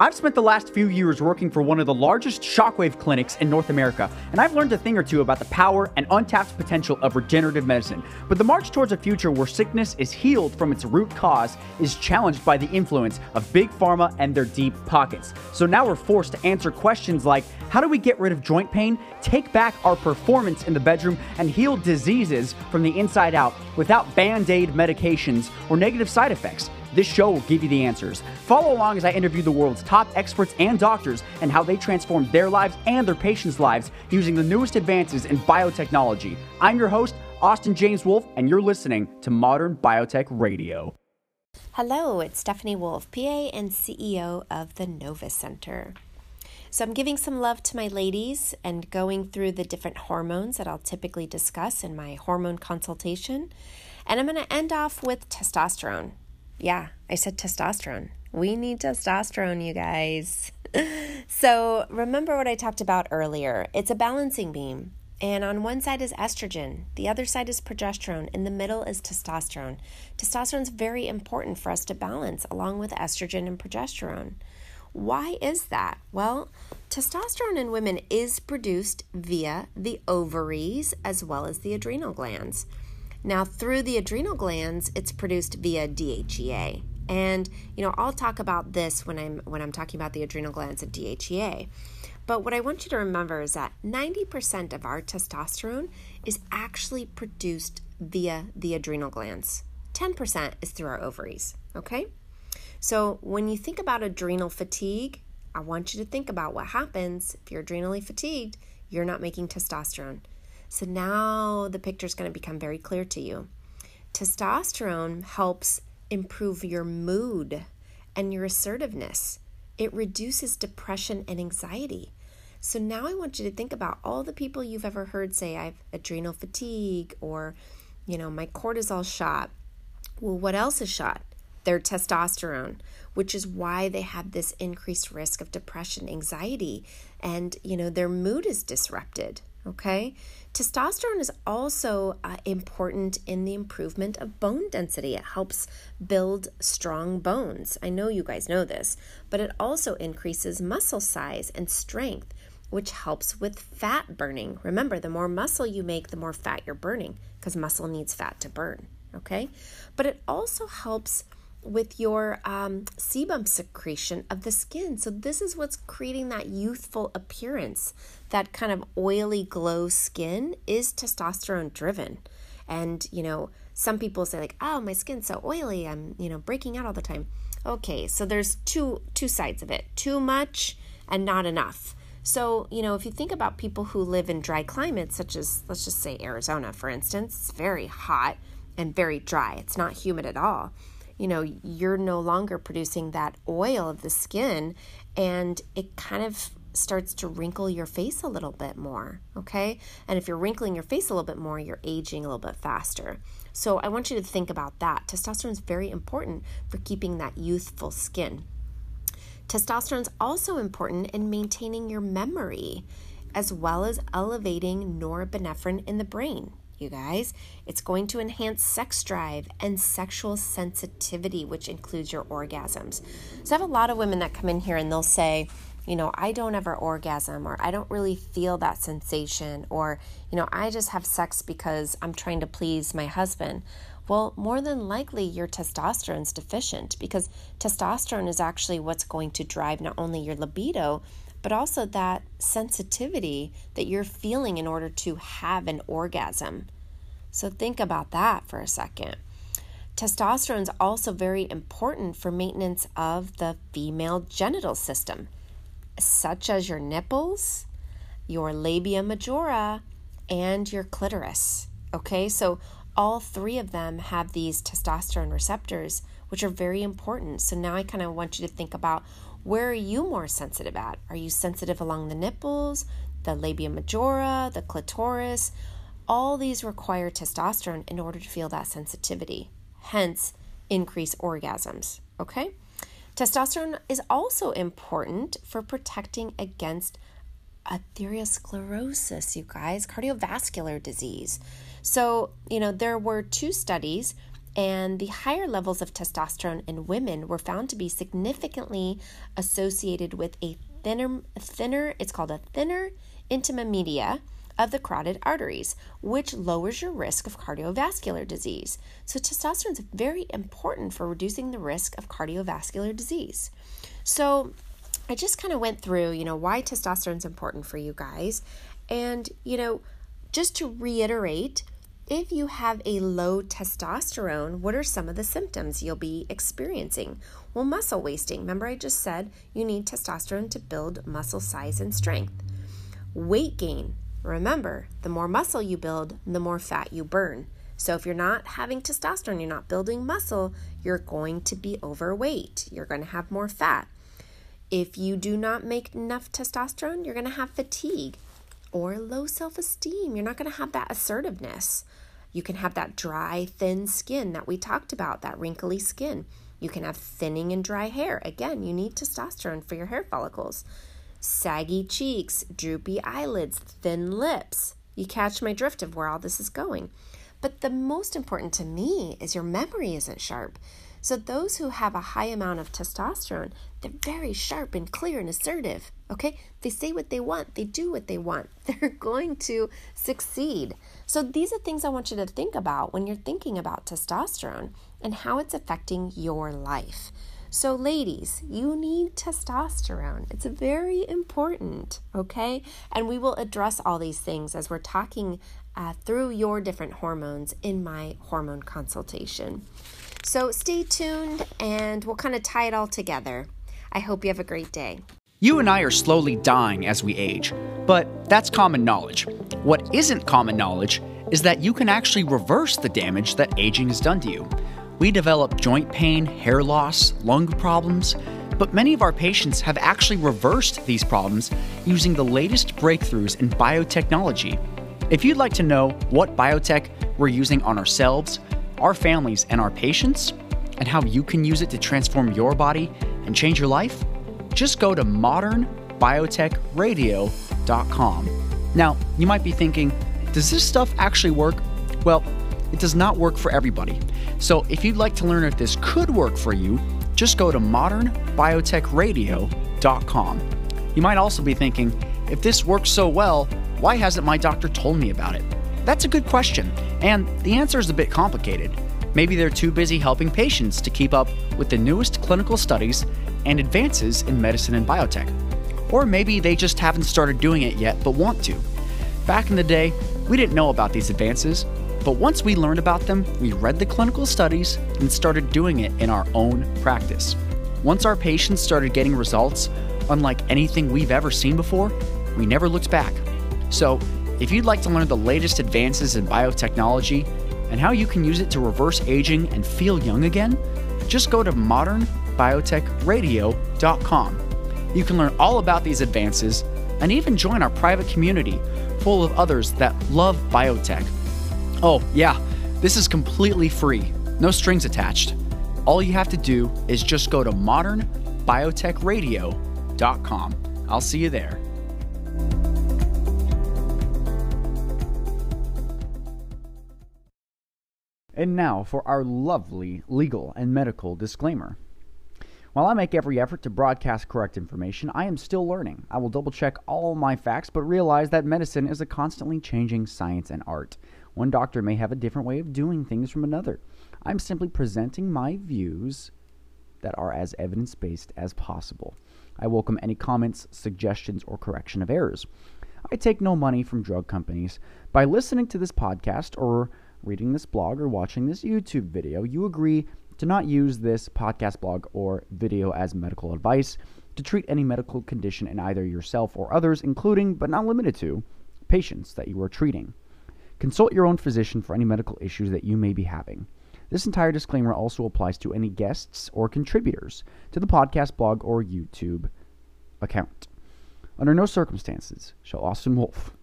I've spent the last few years working for one of the largest shockwave clinics in North America, and I've learned a thing or two about the power and untapped potential of regenerative medicine. But the march towards a future where sickness is healed from its root cause is challenged by the influence of big pharma and their deep pockets. So now we're forced to answer questions like how do we get rid of joint pain, take back our performance in the bedroom, and heal diseases from the inside out without band aid medications or negative side effects? This show will give you the answers. Follow along as I interview the world's top experts and doctors and how they transform their lives and their patients' lives using the newest advances in biotechnology. I'm your host, Austin James Wolf, and you're listening to Modern Biotech Radio. Hello, it's Stephanie Wolf, PA and CEO of the Nova Center. So, I'm giving some love to my ladies and going through the different hormones that I'll typically discuss in my hormone consultation. And I'm going to end off with testosterone. Yeah, I said testosterone. We need testosterone, you guys. so, remember what I talked about earlier it's a balancing beam. And on one side is estrogen, the other side is progesterone, in the middle is testosterone. Testosterone is very important for us to balance along with estrogen and progesterone. Why is that? Well, testosterone in women is produced via the ovaries as well as the adrenal glands. Now, through the adrenal glands, it's produced via DHEA. And, you know, I'll talk about this when I'm when I'm talking about the adrenal glands and DHEA. But what I want you to remember is that 90% of our testosterone is actually produced via the adrenal glands. 10% is through our ovaries, okay? So when you think about adrenal fatigue, I want you to think about what happens if you're adrenally fatigued, you're not making testosterone. So now the picture is going to become very clear to you. Testosterone helps improve your mood and your assertiveness. It reduces depression and anxiety. So now I want you to think about all the people you've ever heard say, I have adrenal fatigue or, you know, my cortisol shot. Well, what else is shot? Their testosterone, which is why they have this increased risk of depression, anxiety, and, you know, their mood is disrupted. Okay. Testosterone is also uh, important in the improvement of bone density. It helps build strong bones. I know you guys know this, but it also increases muscle size and strength, which helps with fat burning. Remember, the more muscle you make, the more fat you're burning because muscle needs fat to burn. Okay. But it also helps with your um, sebum secretion of the skin. So, this is what's creating that youthful appearance. That kind of oily glow skin is testosterone driven. And, you know, some people say, like, oh, my skin's so oily, I'm, you know, breaking out all the time. Okay, so there's two two sides of it too much and not enough. So, you know, if you think about people who live in dry climates, such as, let's just say Arizona, for instance, it's very hot and very dry, it's not humid at all you know, you're no longer producing that oil of the skin and it kind of starts to wrinkle your face a little bit more, okay? And if you're wrinkling your face a little bit more, you're aging a little bit faster. So I want you to think about that. Testosterone is very important for keeping that youthful skin. Testosterone is also important in maintaining your memory as well as elevating norepinephrine in the brain you guys. It's going to enhance sex drive and sexual sensitivity, which includes your orgasms. So I have a lot of women that come in here and they'll say, you know, I don't ever orgasm, or I don't really feel that sensation, or, you know, I just have sex because I'm trying to please my husband. Well, more than likely, your testosterone's deficient because testosterone is actually what's going to drive not only your libido, but also that sensitivity that you're feeling in order to have an orgasm. So think about that for a second. Testosterone is also very important for maintenance of the female genital system, such as your nipples, your labia majora, and your clitoris. Okay, so all three of them have these testosterone receptors, which are very important. So now I kind of want you to think about where are you more sensitive at? Are you sensitive along the nipples, the labia majora, the clitoris? All these require testosterone in order to feel that sensitivity, hence, increase orgasms. Okay? Testosterone is also important for protecting against atherosclerosis, you guys, cardiovascular disease. So, you know, there were two studies And the higher levels of testosterone in women were found to be significantly associated with a thinner, thinner it's called a thinner intima media of the carotid arteries, which lowers your risk of cardiovascular disease. So, testosterone is very important for reducing the risk of cardiovascular disease. So, I just kind of went through, you know, why testosterone is important for you guys. And, you know, just to reiterate, if you have a low testosterone, what are some of the symptoms you'll be experiencing? Well, muscle wasting. Remember, I just said you need testosterone to build muscle size and strength. Weight gain. Remember, the more muscle you build, the more fat you burn. So if you're not having testosterone, you're not building muscle, you're going to be overweight. You're going to have more fat. If you do not make enough testosterone, you're going to have fatigue or low self esteem. You're not going to have that assertiveness. You can have that dry, thin skin that we talked about, that wrinkly skin. You can have thinning and dry hair. Again, you need testosterone for your hair follicles saggy cheeks, droopy eyelids, thin lips. You catch my drift of where all this is going. But the most important to me is your memory isn't sharp. So, those who have a high amount of testosterone, they're very sharp and clear and assertive. Okay? They say what they want, they do what they want. They're going to succeed. So, these are things I want you to think about when you're thinking about testosterone and how it's affecting your life. So, ladies, you need testosterone. It's very important, okay? And we will address all these things as we're talking uh, through your different hormones in my hormone consultation. So, stay tuned and we'll kind of tie it all together. I hope you have a great day. You and I are slowly dying as we age, but that's common knowledge. What isn't common knowledge is that you can actually reverse the damage that aging has done to you. We develop joint pain, hair loss, lung problems, but many of our patients have actually reversed these problems using the latest breakthroughs in biotechnology. If you'd like to know what biotech we're using on ourselves, our families, and our patients, and how you can use it to transform your body and change your life, just go to modernbiotechradio.com. Now, you might be thinking, does this stuff actually work? Well, it does not work for everybody. So if you'd like to learn if this could work for you, just go to modernbiotechradio.com. You might also be thinking, if this works so well, why hasn't my doctor told me about it? That's a good question, and the answer is a bit complicated. Maybe they're too busy helping patients to keep up with the newest clinical studies and advances in medicine and biotech. Or maybe they just haven't started doing it yet but want to. Back in the day, we didn't know about these advances, but once we learned about them, we read the clinical studies and started doing it in our own practice. Once our patients started getting results unlike anything we've ever seen before, we never looked back. So, if you'd like to learn the latest advances in biotechnology and how you can use it to reverse aging and feel young again, just go to modernbiotechradio.com. You can learn all about these advances and even join our private community full of others that love biotech Oh, yeah, this is completely free, no strings attached. All you have to do is just go to modernbiotechradio.com. I'll see you there. And now for our lovely legal and medical disclaimer. While I make every effort to broadcast correct information, I am still learning. I will double check all my facts, but realize that medicine is a constantly changing science and art. One doctor may have a different way of doing things from another. I'm simply presenting my views that are as evidence based as possible. I welcome any comments, suggestions, or correction of errors. I take no money from drug companies. By listening to this podcast or reading this blog or watching this YouTube video, you agree to not use this podcast, blog, or video as medical advice to treat any medical condition in either yourself or others, including but not limited to patients that you are treating. Consult your own physician for any medical issues that you may be having. This entire disclaimer also applies to any guests or contributors to the podcast, blog, or YouTube account. Under no circumstances shall Austin Wolf,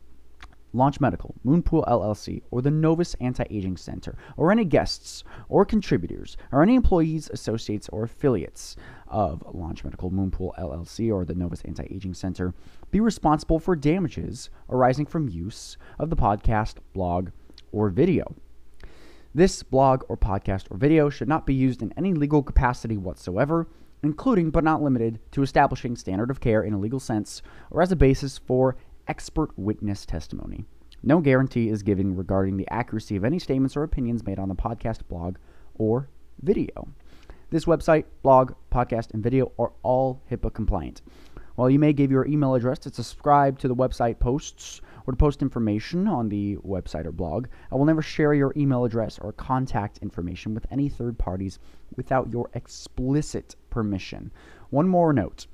Launch Medical, Moonpool LLC, or the Novus Anti Aging Center, or any guests or contributors, or any employees, associates, or affiliates of Launch Medical, Moonpool LLC, or the Novus Anti Aging Center be responsible for damages arising from use of the podcast, blog, or video. This blog or podcast or video should not be used in any legal capacity whatsoever, including but not limited to establishing standard of care in a legal sense or as a basis for expert witness testimony. No guarantee is given regarding the accuracy of any statements or opinions made on the podcast, blog, or video. This website, blog, podcast, and video are all HIPAA compliant. While you may give your email address to subscribe to the website posts or to post information on the website or blog, I will never share your email address or contact information with any third parties without your explicit permission. One more note.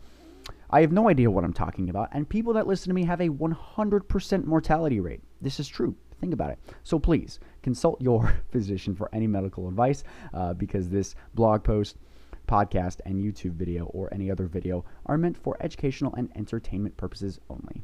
I have no idea what I'm talking about, and people that listen to me have a 100% mortality rate. This is true. Think about it. So please consult your physician for any medical advice uh, because this blog post podcast, and YouTube video or any other video are meant for educational and entertainment purposes only.